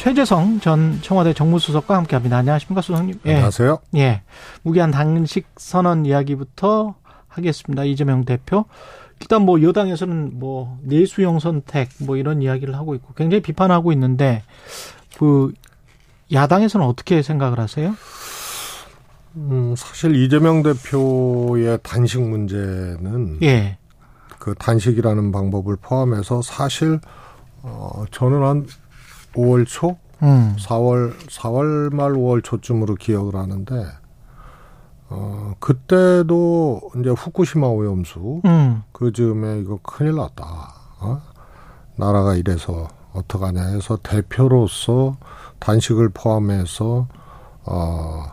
최재성 전 청와대 정무수석과 함께합니다. 안녕하십니까, 수석님? 예. 안녕하세요. 예, 무기한 당식 선언 이야기부터 하겠습니다. 이재명 대표. 일단 뭐 여당에서는 뭐 내수용 선택 뭐 이런 이야기를 하고 있고 굉장히 비판하고 있는데 그 야당에서는 어떻게 생각을 하세요? 음, 사실 이재명 대표의 단식 문제는 예. 그 단식이라는 방법을 포함해서 사실 어 저는 한 5월 초, 음. 4월 4월 말 5월 초쯤으로 기억을 하는데 어 그때도 이제 후쿠시마 오염수 음. 그 즈음에 이거 큰일 났다. 어? 나라가 이래서 어떡하냐 해서 대표로서 단식을 포함해서 어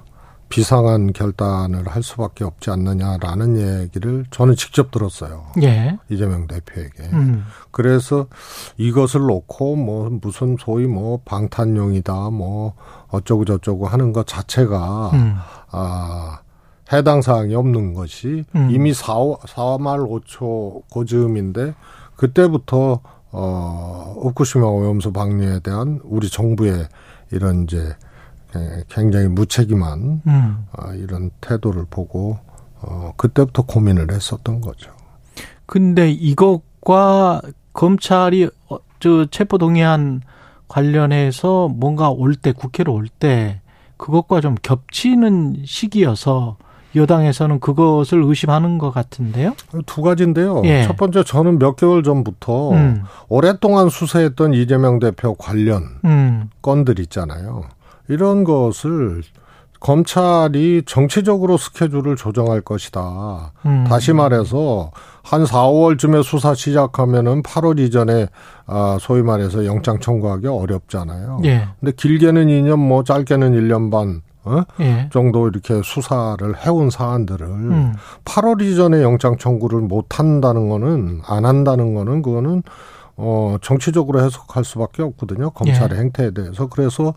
비상한 결단을 할 수밖에 없지 않느냐라는 얘기를 저는 직접 들었어요. 예. 이재명 대표에게. 음. 그래서 이것을 놓고 뭐 무슨 소위 뭐 방탄용이다 뭐 어쩌고 저쩌고 하는 것 자체가 음. 아 해당 사항이 없는 것이 음. 이미 4, 4말 5초 고즈음인데 그때부터 어 오쿠시마 오염수 방류에 대한 우리 정부의 이런 이제 예, 굉장히 무책임한 음. 어, 이런 태도를 보고 어, 그때부터 고민을 했었던 거죠. 근데 이것과 검찰이 어, 저 체포 동의안 관련해서 뭔가 올 때 국회로 올 때 그것과 좀 겹치는 시기여서 여당에서는 그것을 의심하는 것 같은데요. 두 가지인데요. 예. 첫 번째 저는 몇 개월 전부터 음. 오랫동안 수사했던 이재명 대표 관련 음. 건들 있잖아요. 이런 것을 검찰이 정치적으로 스케줄을 조정할 것이다. 음. 다시 말해서 한 4, 5월쯤에 수사 시작하면은 8월 이전에 아 소위 말해서 영장 청구하기 어렵잖아요. 예. 근데 길게는 2년 뭐 짧게는 1년 반 어? 예. 정도 이렇게 수사를 해온 사안들을 음. 8월 이전에 영장 청구를 못 한다는 거는 안 한다는 거는 그거는 어, 정치적으로 해석할 수밖에 없거든요. 검찰의 예. 행태에 대해서. 그래서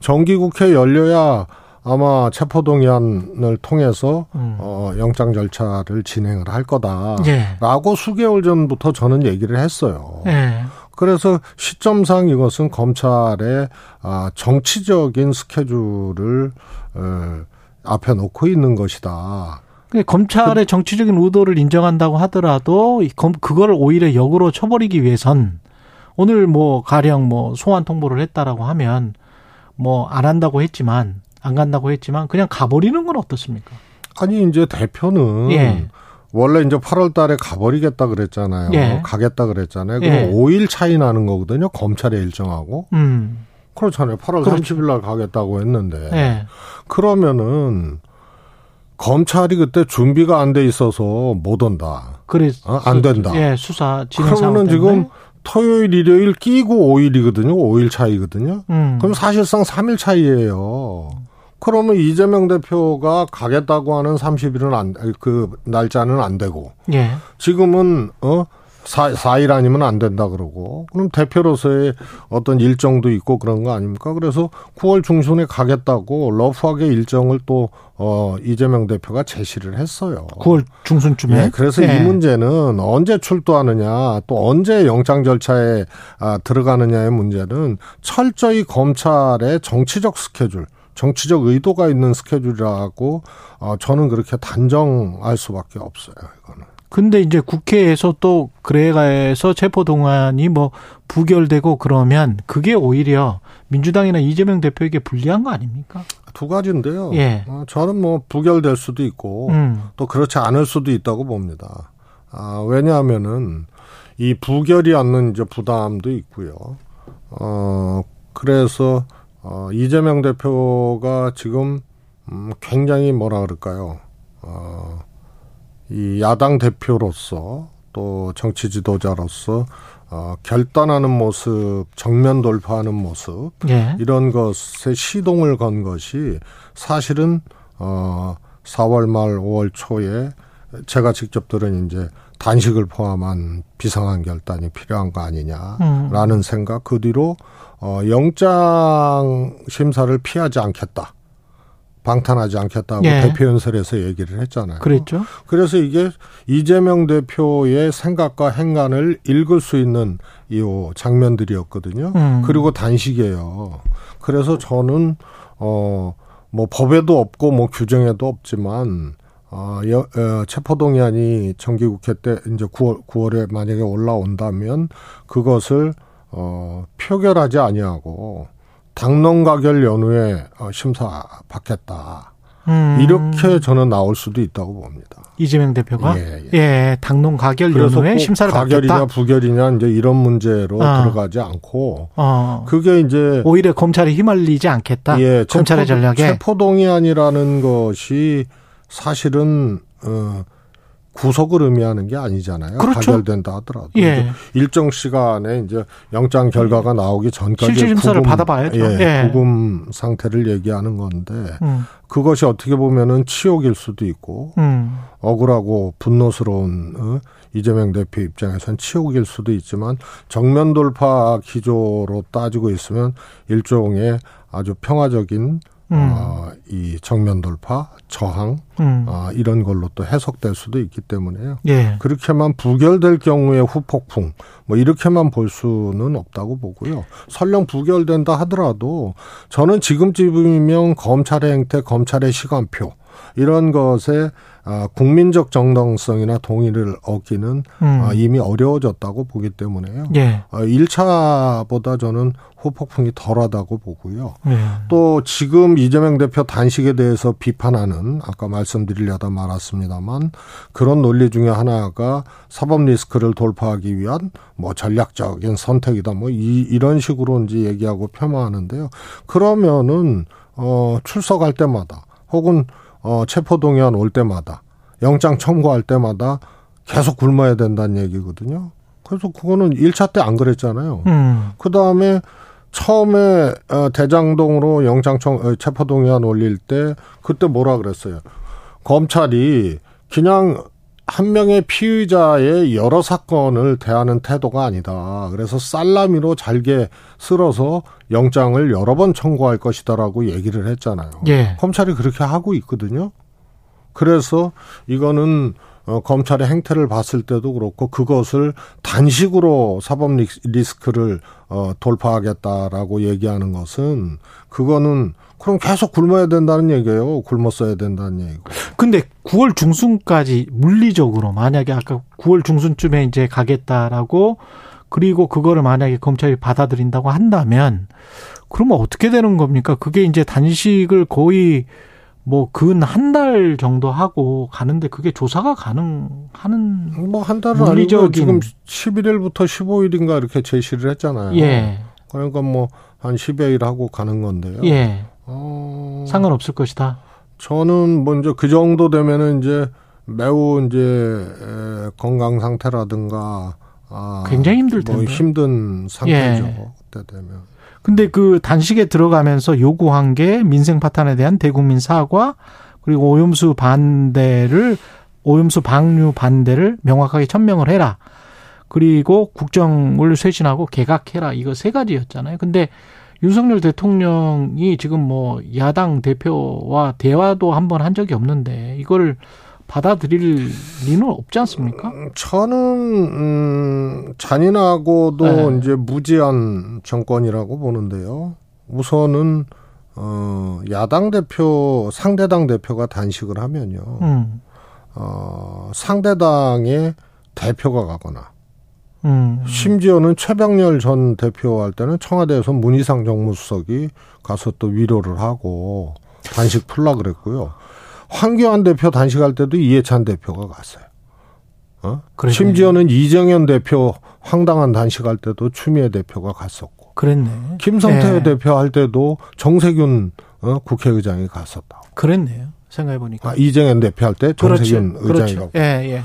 정기국회 열려야 아마 체포동의안을 통해서 음. 어, 영장 절차를 진행을 할 거다라고 예. 수개월 전부터 저는 얘기를 했어요. 예. 그래서 시점상 이것은 검찰의 아, 정치적인 스케줄을 어, 앞에 놓고 있는 것이다. 검찰의 정치적인 의도를 인정한다고 하더라도 그걸 오히려 역으로 쳐버리기 위해선 오늘 뭐 가령 뭐 소환 통보를 했다라고 하면 뭐 안 한다고 했지만 안 간다고 했지만 그냥 가버리는 건 어떻습니까? 아니 이제 대표는 예. 원래 이제 8월 달에 가버리겠다 그랬잖아요. 예. 가겠다 그랬잖아요. 그럼 예. 5일 차이 나는 거거든요. 검찰의 일정하고. 음. 그렇잖아요. 8월 그렇죠. 30일 날 가겠다고 했는데. 예. 그러면은 검찰이 그때 준비가 안 돼 있어서 못 온다. 그래. 어? 안 된다. 예, 수사 진행 그러면은 지금 토요일, 일요일 끼고 5일이거든요. 5일 차이거든요. 음. 그럼 사실상 3일 차이예요. 그러면 이재명 대표가 가겠다고 하는 30일은 안, 그 날짜는 안 되고. 예. 지금은, 어, 4, 4일 아니면 안 된다 그러고 그럼 대표로서의 어떤 일정도 있고 그런 거 아닙니까? 그래서 9월 중순에 가겠다고 러프하게 일정을 또 어, 이재명 대표가 제시를 했어요. 9월 중순쯤에. 네, 그래서 네. 이 문제는 언제 출두하느냐, 또 언제 영장 절차에 아, 들어가느냐의 문제는 철저히 검찰의 정치적 스케줄, 정치적 의도가 있는 스케줄이라고 어, 저는 그렇게 단정할 수밖에 없어요. 이거는. 근데 이제 국회에서 또 그래가에서 체포 동안이 뭐 부결되고 그러면 그게 오히려 민주당이나 이재명 대표에게 불리한 거 아닙니까? 두 가지인데요. 예. 어, 저는 뭐 부결될 수도 있고 음. 또 그렇지 않을 수도 있다고 봅니다. 아, 왜냐하면은 이 부결이 않는 이제 부담도 있고요. 어, 그래서 어, 이재명 대표가 지금 음, 굉장히 뭐라 그럴까요? 어, 이 야당 대표로서 또 정치 지도자로서 어, 결단하는 모습, 정면 돌파하는 모습 예. 이런 것에 시동을 건 것이 사실은 어 4월 말 5월 초에 제가 직접 들은 이제 단식을 포함한 비상한 결단이 필요한 거 아니냐라는 음. 생각 그 뒤로 어 영장 심사를 피하지 않겠다. 방탄하지 않겠다고 예. 대표 연설에서 얘기를 했잖아요. 그랬죠. 그래서 이게 이재명 대표의 생각과 행간을 읽을 수 있는 이 장면들이었거든요. 음. 그리고 단식이에요. 그래서 저는 어 뭐 법에도 없고 뭐 규정에도 없지만 어, 여, 어, 체포동의안이 정기국회 때 이제 9월 9월에 만약에 올라온다면 그것을 어, 표결하지 아니하고 당론 가결 연후에 어, 심사 받겠다. 음. 이렇게 저는 나올 수도 있다고 봅니다. 이재명 대표가 예, 예. 예 당론 가결 연후에 심사를 가결이냐 받겠다. 부결이냐 이제 이런 문제로 어. 들어가지 않고 어. 그게 이제 오히려 검찰이 휘말리지 않겠다. 예, 검찰의 체포, 전략에 체포동의안이라는 것이 사실은 어 구속을 의미하는 게 아니잖아요. 그렇죠. 가결된다 하더라도 예. 일정 시간에 이제 영장 결과가 나오기 전까지 실질 심사를 받아봐야죠. 예, 예. 구금 상태를 얘기하는 건데 음. 그것이 어떻게 보면은 치욕일 수도 있고 음. 억울하고 분노스러운 어? 이재명 대표 입장에선 치욕일 수도 있지만 정면 돌파 기조로 따지고 있으면 일종의 아주 평화적인 음. 어, 이 정면 돌파, 저항, 음. 어, 이런 걸로 또 해석될 수도 있기 때문에요. 예. 그렇게만 부결될 경우에 후폭풍, 뭐 이렇게만 볼 수는 없다고 보고요. 설령 부결된다 하더라도 저는 지금쯤이면 검찰의 행태, 검찰의 시간표, 이런 것에 아, 국민적 정당성이나 동의를 얻기는 음. 아, 이미 어려워졌다고 보기 때문에요. 예. 아, 1차보다 저는 후폭풍이 덜하다고 보고요. 예. 또 지금 이재명 대표 단식에 대해서 비판하는 아까 말씀드리려다 말았습니다만 그런 논리 중에 하나가 사법 리스크를 돌파하기 위한 뭐 전략적인 선택이다 뭐 이, 이런 식으로 이제 얘기하고 폄하하는데요. 그러면은 어 출석할 때마다 혹은 어, 체포동의안 올 때마다 영장 청구할 때마다 계속 굶어야 된다는 얘기거든요. 그래서 그거는 1차 때 안 그랬잖아요. 음. 그 다음에 처음에 어, 대장동으로 영장 청 어, 체포동의안 올릴 때 그때 뭐라 그랬어요? 검찰이 그냥 한 명의 피의자의 여러 사건을 대하는 태도가 아니다. 그래서 살라미로 잘게 쓸어서 영장을 여러 번 청구할 것이다라고 얘기를 했잖아요. 예. 검찰이 그렇게 하고 있거든요. 그래서 이거는 어, 검찰의 행태를 봤을 때도 그렇고 그것을 단식으로 사법 리스크를 어, 돌파하겠다라고 얘기하는 것은 그거는 그럼 계속 굶어야 된다는 얘기예요. 굶었어야 된다는 얘기고. 근데 9월 중순까지 물리적으로 만약에 아까 9월 중순쯤에 이제 가겠다라고 그리고 그거를 만약에 검찰이 받아들인다고 한다면 그러면 어떻게 되는 겁니까? 그게 이제 단식을 거의 뭐 근 한 달 정도 하고 가는데 그게 조사가 가능하는 뭐 한 달은 물리적인 지금 11일부터 15일인가 이렇게 제시를 했잖아요. 예. 그러니까 뭐 한 10여일 하고 가는 건데요. 예. 어... 상관없을 것이다. 저는 먼저 그 정도 되면은 이제 매우 이제 건강 상태라든가 아, 굉장히 힘들 뭐 텐데. 뭐 힘든 상태죠. 예. 그때 되면. 근데 그 단식에 들어가면서 요구한 게 민생 파탄에 대한 대국민 사과 그리고 오염수 반대를 오염수 방류 반대를 명확하게 천명을 해라. 그리고 국정을 쇄신하고 개각해라. 이거 세 가지였잖아요. 근데 윤석열 대통령이 지금 뭐 야당 대표와 대화도 한 번 한 적이 없는데 이거를 받아들일 리는 없지 않습니까? 저는 음, 잔인하고도 네. 이제 무지한 정권이라고 보는데요. 우선은 어 야당 대표 상대당 대표가 단식을 하면요. 음. 어 상대당의 대표가 가거나 음. 심지어는 최병렬 전 대표 할 때는 청와대에서 문희상 정무수석이 가서 또 위로를 하고 단식 풀라 그랬고요. 황교안 대표 단식할 때도 이해찬 대표가 갔어요. 어? 심지어는 이정현 대표 황당한 단식할 때도 추미애 대표가 갔었고. 그랬네. 김성태 네. 대표 할 때도 정세균 어? 국회의장이 갔었다. 그랬네요. 생각해 보니까. 아, 이정현 대표 할 때 정세균 그렇죠. 의장이 가고. 예, 예.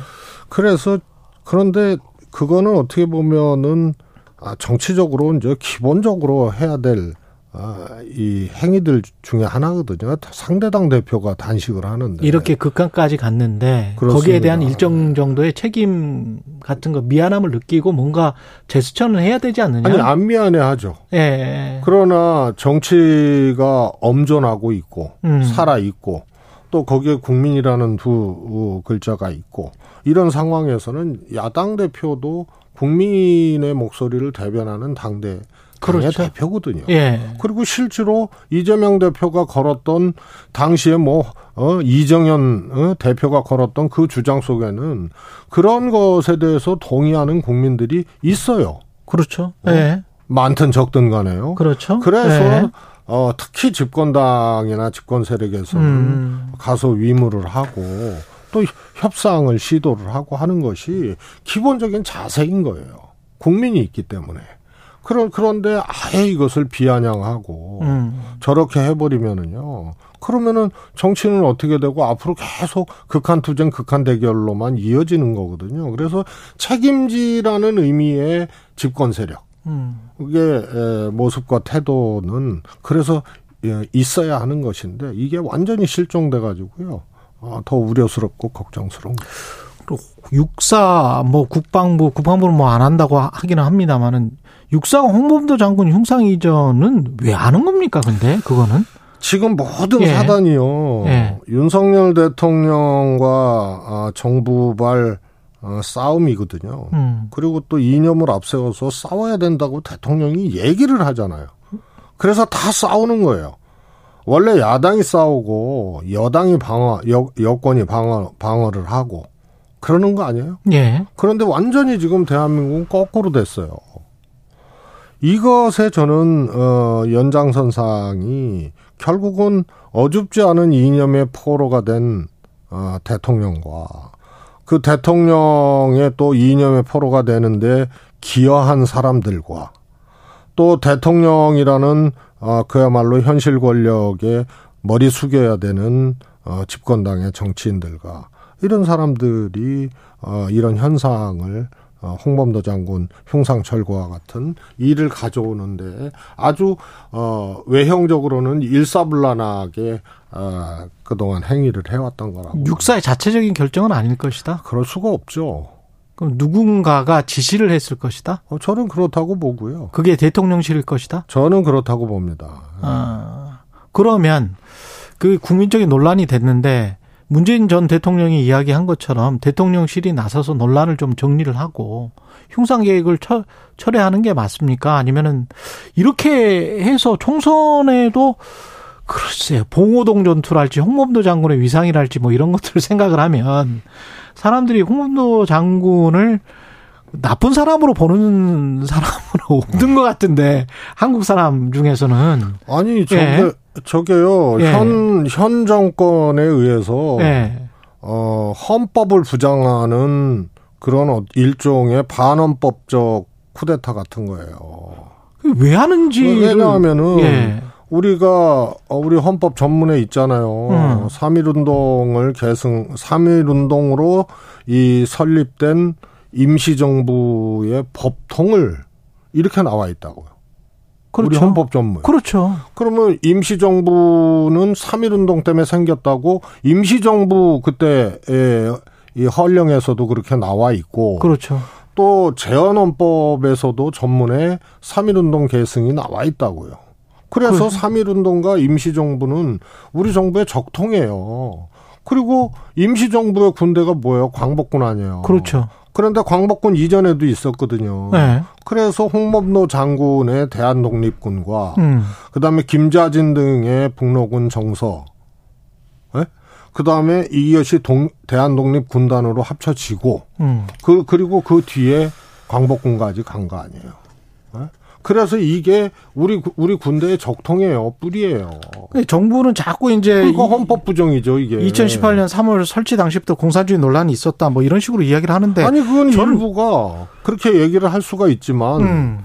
그래서 그런데 그거는 어떻게 보면은 아, 정치적으로 이제 기본적으로 해야 될 아, 이 행위들 중에 하나거든요. 상대당 대표가 단식을 하는데 이렇게 극한까지 갔는데 그렇습니다. 거기에 대한 일정 정도의 책임 같은 거 미안함을 느끼고 뭔가 제스처는 해야 되지 않느냐? 아니 안 미안해하죠. 예. 그러나 정치가 엄존하고 있고 음. 살아 있고 또 거기에 국민이라는 두 글자가 있고 이런 상황에서는 야당 대표도 국민의 목소리를 대변하는 당대 그렇죠. 대표거든요. 예. 그리고 실제로 이재명 대표가 걸었던 당시에 뭐 어, 이정현 어, 대표가 걸었던 그 주장 속에는 그런 것에 대해서 동의하는 국민들이 있어요. 그렇죠. 어? 예. 많든 적든 간에요. 그렇죠. 그래서 예. 어, 특히 집권당이나 집권 세력에서는 음. 가서 위무를 하고 또 협상을 시도를 하고 하는 것이 기본적인 자세인 거예요. 국민이 있기 때문에. 그런 그런데 아예 이것을 비아냥하고 음. 저렇게 해버리면은요. 그러면은 정치는 어떻게 되고 앞으로 계속 극한 투쟁, 극한 대결로만 이어지는 거거든요. 그래서 책임지라는 의미의 집권 세력. 음. 그게 모습과 태도는 그래서 예, 있어야 하는 것인데 이게 완전히 실종돼 가지고요. 아, 더 우려스럽고 걱정스러운. 육사 뭐 국방부 국방부는 뭐 안 한다고 하기는 합니다만은 육사가 홍범도 장군 흉상 이전은 왜 하는 겁니까? 근데 그거는 지금 모든 예. 사단이요. 예. 윤석열 대통령과 아, 정부발 어, 싸움이거든요. 음. 그리고 또 이념을 앞세워서 싸워야 된다고 대통령이 얘기를 하잖아요. 그래서 다 싸우는 거예요. 원래 야당이 싸우고 여당이 방어, 여, 여권이 방어, 방어를 하고 그러는 거 아니에요? 예. 그런데 완전히 지금 대한민국은 거꾸로 됐어요. 이것에 저는 어 연장선상이 결국은 어줍지 않은 이념의 포로가 된 어, 대통령과 그 대통령의 또 이념의 포로가 되는데 기여한 사람들과 또 대통령이라는 어, 그야말로 현실 권력에 머리 숙여야 되는 어, 집권당의 정치인들과 이런 사람들이 어, 이런 현상을 어, 홍범도 장군 흉상 철거와 같은 일을 가져오는데 아주 어 외형적으로는 일사불란하게 어 그동안 행위를 해왔던 거라고. 육사의 자체적인 결정은 아닐 것이다. 그럴 수가 없죠. 그럼 누군가가 지시를 했을 것이다? 어, 저는 그렇다고 보고요. 그게 대통령실일 것이다? 저는 그렇다고 봅니다. 아, 그러면 그 국민적인 논란이 됐는데 문재인 전 대통령이 이야기한 것처럼 대통령실이 나서서 논란을 좀 정리를 하고 흉상 계획을 처, 철회하는 게 맞습니까? 아니면은 이렇게 해서 총선에도 글쎄요 봉오동 전투랄지 홍범도 장군의 위상이랄지 뭐 이런 것들을 생각을 하면 사람들이 홍범도 장군을 나쁜 사람으로 보는 사람은 없는 것 같은데 한국 사람 중에서는 아니 저게 예. 저게요 예. 현 현 정권에 의해서 예. 어 헌법을 부정하는 그런 어, 일종의 반헌법적 쿠데타 같은 거예요. 왜 하는지 왜냐하면은 예. 우리가 어, 우리 헌법 전문에 있잖아요. 음. 3.1 운동을 계승 3.1 운동으로 이 설립된 임시 정부의 법통을 이렇게 나와 있다고요. 그렇죠. 우리 헌법 전문. 그렇죠. 그러면 임시정부는 3.1운동 때문에 생겼다고 임시정부 그때의 이 헌령에서도 그렇게 나와 있고. 그렇죠. 또 재헌헌법에서도 전문에 3.1운동 계승이 나와 있다고요. 그래서 그렇죠. 3.1운동과 임시정부는 우리 정부의 적통이에요. 그리고 임시정부의 군대가 뭐예요? 광복군 아니에요. 그렇죠. 그런데 광복군 이전에도 있었거든요. 네. 그래서 홍범도 장군의 대한독립군과 음. 그다음에 김자진 등의 북로군 정서, 네? 그다음에 이것이 동, 대한독립군단으로 합쳐지고 음. 그 그리고 그 뒤에 광복군까지 간 거 아니에요. 네? 그래서 이게 우리 우리 군대의 적통이에요, 뿌리예요. 정부는 자꾸 이제 그거 헌법 부정이죠, 이게. 2018년 3월 설치 당시부터 공산주의 논란이 있었다, 뭐 이런 식으로 이야기를 하는데 아니 그건. 일부가 그렇게 얘기를 할 수가 있지만 음.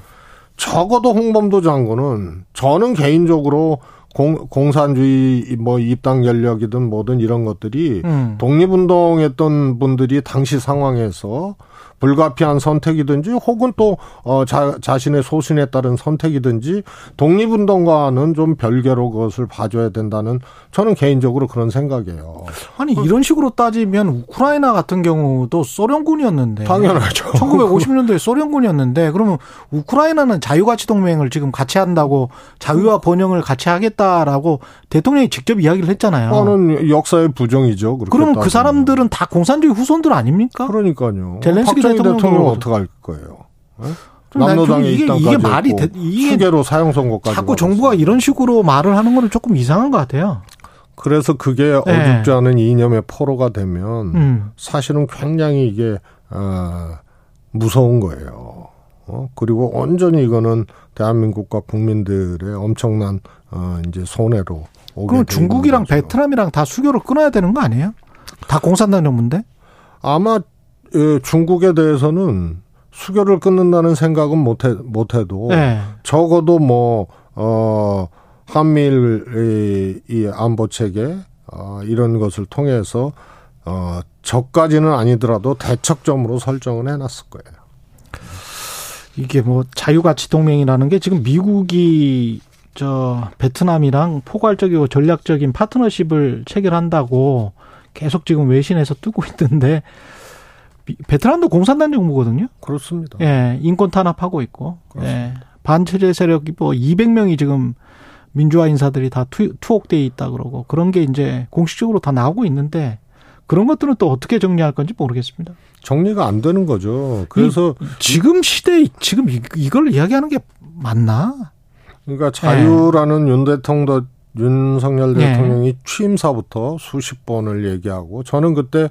적어도 홍범도 장군은 저는 개인적으로 공, 공산주의 뭐 입당 연력이든 뭐든 이런 것들이 음. 독립운동했던 분들이 당시 상황에서 불가피한 선택이든지 혹은 또 어, 자, 자신의 소신에 따른 선택이든지 독립운동과는 좀 별개로 그것을 봐줘야 된다는 저는 개인적으로 그런 생각이에요. 아니 이런 식으로 따지면 우크라이나 같은 경우도 소련군이었는데 당연하죠. 1950년도에 소련군이었는데 그러면 우크라이나는 자유가치 동맹을 지금 같이 한다고 자유와 번영을 같이 하겠다라고 대통령이 직접 이야기를 했잖아요. 그거는 역사의 부정이죠. 그러면 그 사람들은 다 공산주의 후손들 아닙니까? 그러니까요. 젤렌스키 대통령, 대통령 어떻게 할 거예요? 네? 남로당에 이게, 이게 말이 되, 이게 수개로 사형 선고까지 자꾸 정부가. 이런 식으로 말을 하는 거는 조금 이상한 것 같아요. 그래서 그게 네. 어줍지 않은 이념의 포로가 되면 음. 사실은 굉장히 이게 어, 무서운 거예요. 어? 그리고 온전히 이거는 대한민국과 국민들의 엄청난 어, 이제 손해로 오게 그럼 중국이랑 거죠. 베트남이랑 다 수교를 끊어야 되는 거 아니에요? 다 공산당 연문데? 아마 예, 중국에 대해서는 수교를 끊는다는 생각은 못해 못해도 네. 적어도 뭐 어 한미일 이 안보 체계 어 이런 것을 통해서 어 적까지는 아니더라도 대척점으로 설정을 해놨을 거예요. 이게 뭐 자유가치 동맹이라는 게 지금 미국이 저 베트남이랑 포괄적이고 전략적인 파트너십을 체결한다고 계속 지금 외신에서 뜨고 있던데 베트남도 공산당 정부거든요. 그렇습니다. 예, 인권 탄압하고 있고, 예, 반체제 세력이 뭐 200명이 지금 민주화 인사들이 다 투, 투옥돼 있다 그러고 그런 게 이제 공식적으로 다 나오고 있는데 그런 것들은 또 어떻게 정리할 건지 모르겠습니다. 정리가 안 되는 거죠. 그래서 지금 시대 지금 이걸 이야기하는 게 맞나? 그러니까 자유라는 네. 윤 대통령 윤석열 네. 대통령이 네. 취임사부터 수십 번을 얘기하고 저는 그때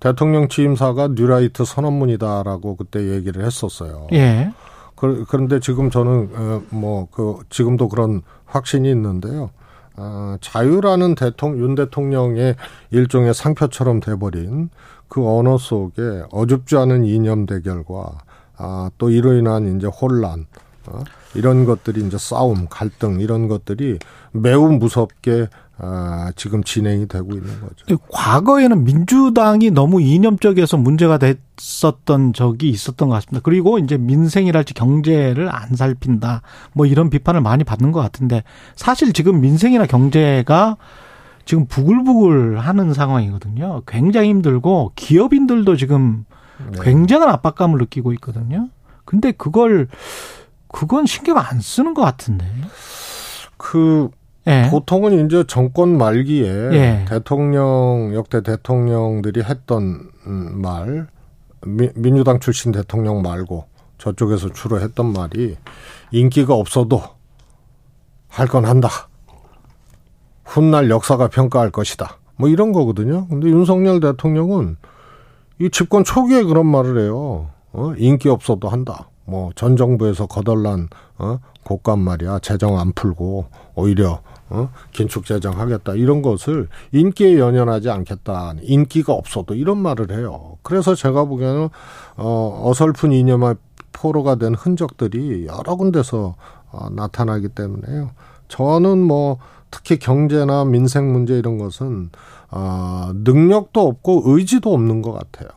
대통령 취임사가 뉴라이트 선언문이다라고 그때 얘기를 했었어요. 예. 그 런데 지금 저는 어, 뭐그 지금도 그런 확신이 있는데요. 어, 자유라는 대통령 윤 대통령의 일종의 상표처럼 돼버린 그 언어 속에 어줍지 않은 이념 대결과 아, 또 이로 인한 이제 혼란 어? 이런 것들이 이제 싸움, 갈등 이런 것들이 매우 무섭게 아, 지금 진행이 되고 있는 거죠. 과거에는 민주당이 너무 이념적이어서 문제가 됐었던 적이 있었던 것 같습니다. 그리고 이제 민생이랄지 경제를 안 살핀다. 뭐 이런 비판을 많이 받는 것 같은데 사실 지금 민생이나 경제가 지금 부글부글 하는 상황이거든요. 굉장히 힘들고 기업인들도 지금 네. 굉장한 압박감을 느끼고 있거든요. 근데 그걸 그건 신경 안 쓰는 것 같은데. 그 예. 보통은 이제 정권 말기에 예. 대통령 역대 대통령들이 했던 음, 말 미, 민주당 출신 대통령 말고 저쪽에서 주로 했던 말이 인기가 없어도 할 건 한다. 훗날 역사가 평가할 것이다. 뭐 이런 거거든요. 근데 윤석열 대통령은 이 집권 초기에 그런 말을 해요. 어? 인기 없어도 한다. 뭐 전 정부에서 거덜난 어? 곡감 말이야 재정 안 풀고 오히려 어? 긴축 재정 하겠다 이런 것을 인기에 연연하지 않겠다 인기가 없어도 이런 말을 해요. 그래서 제가 보기에는 어 어설픈 이념의 포로가 된 흔적들이 여러 군데서 어, 나타나기 때문에요. 저는 뭐 특히 경제나 민생 문제 이런 것은 어, 능력도 없고 의지도 없는 것 같아요.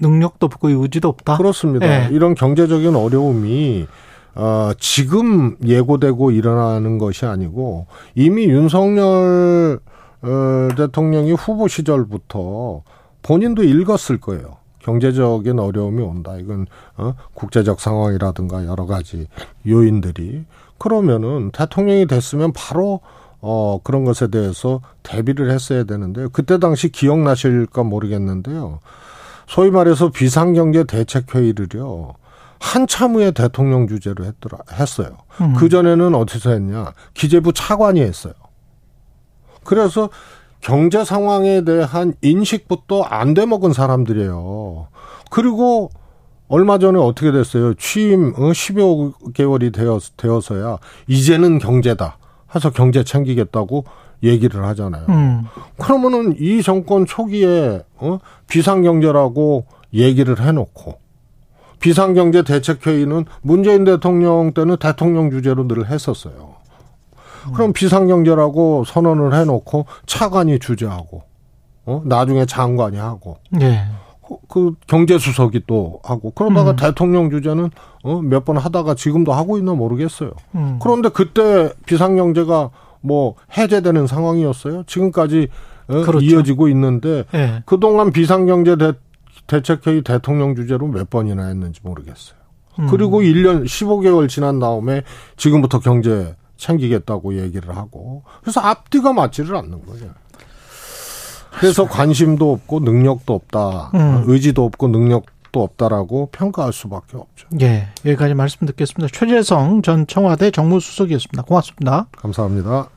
능력도 없고 의지도 없다. 그렇습니다. 네. 이런 경제적인 어려움이 어, 지금 예고되고 일어나는 것이 아니고 이미 윤석열 어, 대통령이 후보 시절부터 본인도 읽었을 거예요. 경제적인 어려움이 온다. 이건 어, 국제적 상황이라든가 여러 가지 요인들이 그러면은 대통령이 됐으면 바로 어, 그런 것에 대해서 대비를 했어야 되는데요. 그때 당시 기억나실까 모르겠는데요. 소위 말해서 비상경제 대책회의를요. 한참 후에 대통령 주재로 했더라, 했어요. 음. 그 전에는 어디서 했냐. 기재부 차관이 했어요. 그래서 경제 상황에 대한 인식부터 안 돼 먹은 사람들이에요. 그리고 얼마 전에 어떻게 됐어요? 취임 12개월이 되어, 되어서야 이제는 경제다. 해서 경제 챙기겠다고 얘기를 하잖아요. 음. 그러면은 이 정권 초기에 어? 비상경제라고 얘기를 해놓고 비상경제 대책회의는 문재인 대통령 때는 대통령 주제로 늘 했었어요. 그럼 비상경제라고 선언을 해놓고 차관이 주재하고 어? 나중에 장관이 하고. 네. 그 경제수석이 또 하고 그러다가 음. 대통령 주제는 어, 몇 번 하다가 지금도 하고 있나 모르겠어요. 음. 그런데 그때 비상경제가 뭐 해제되는 상황이었어요. 지금까지 어, 그렇죠. 이어지고 있는데 네. 그동안 비상경제 대, 대책회의 대통령 주제로 몇 번이나 했는지 모르겠어요. 음. 그리고 1년 15개월 지난 다음에 지금부터 경제 챙기겠다고 얘기를 하고 그래서 앞뒤가 맞지를 않는 거예요. 그래서 관심도 없고 능력도 없다. 음. 의지도 없고 능력도 없다라고 평가할 수밖에 없죠. 예. 여기까지 말씀 듣겠습니다. 최재성 전 청와대 정무수석이었습니다. 고맙습니다. 감사합니다.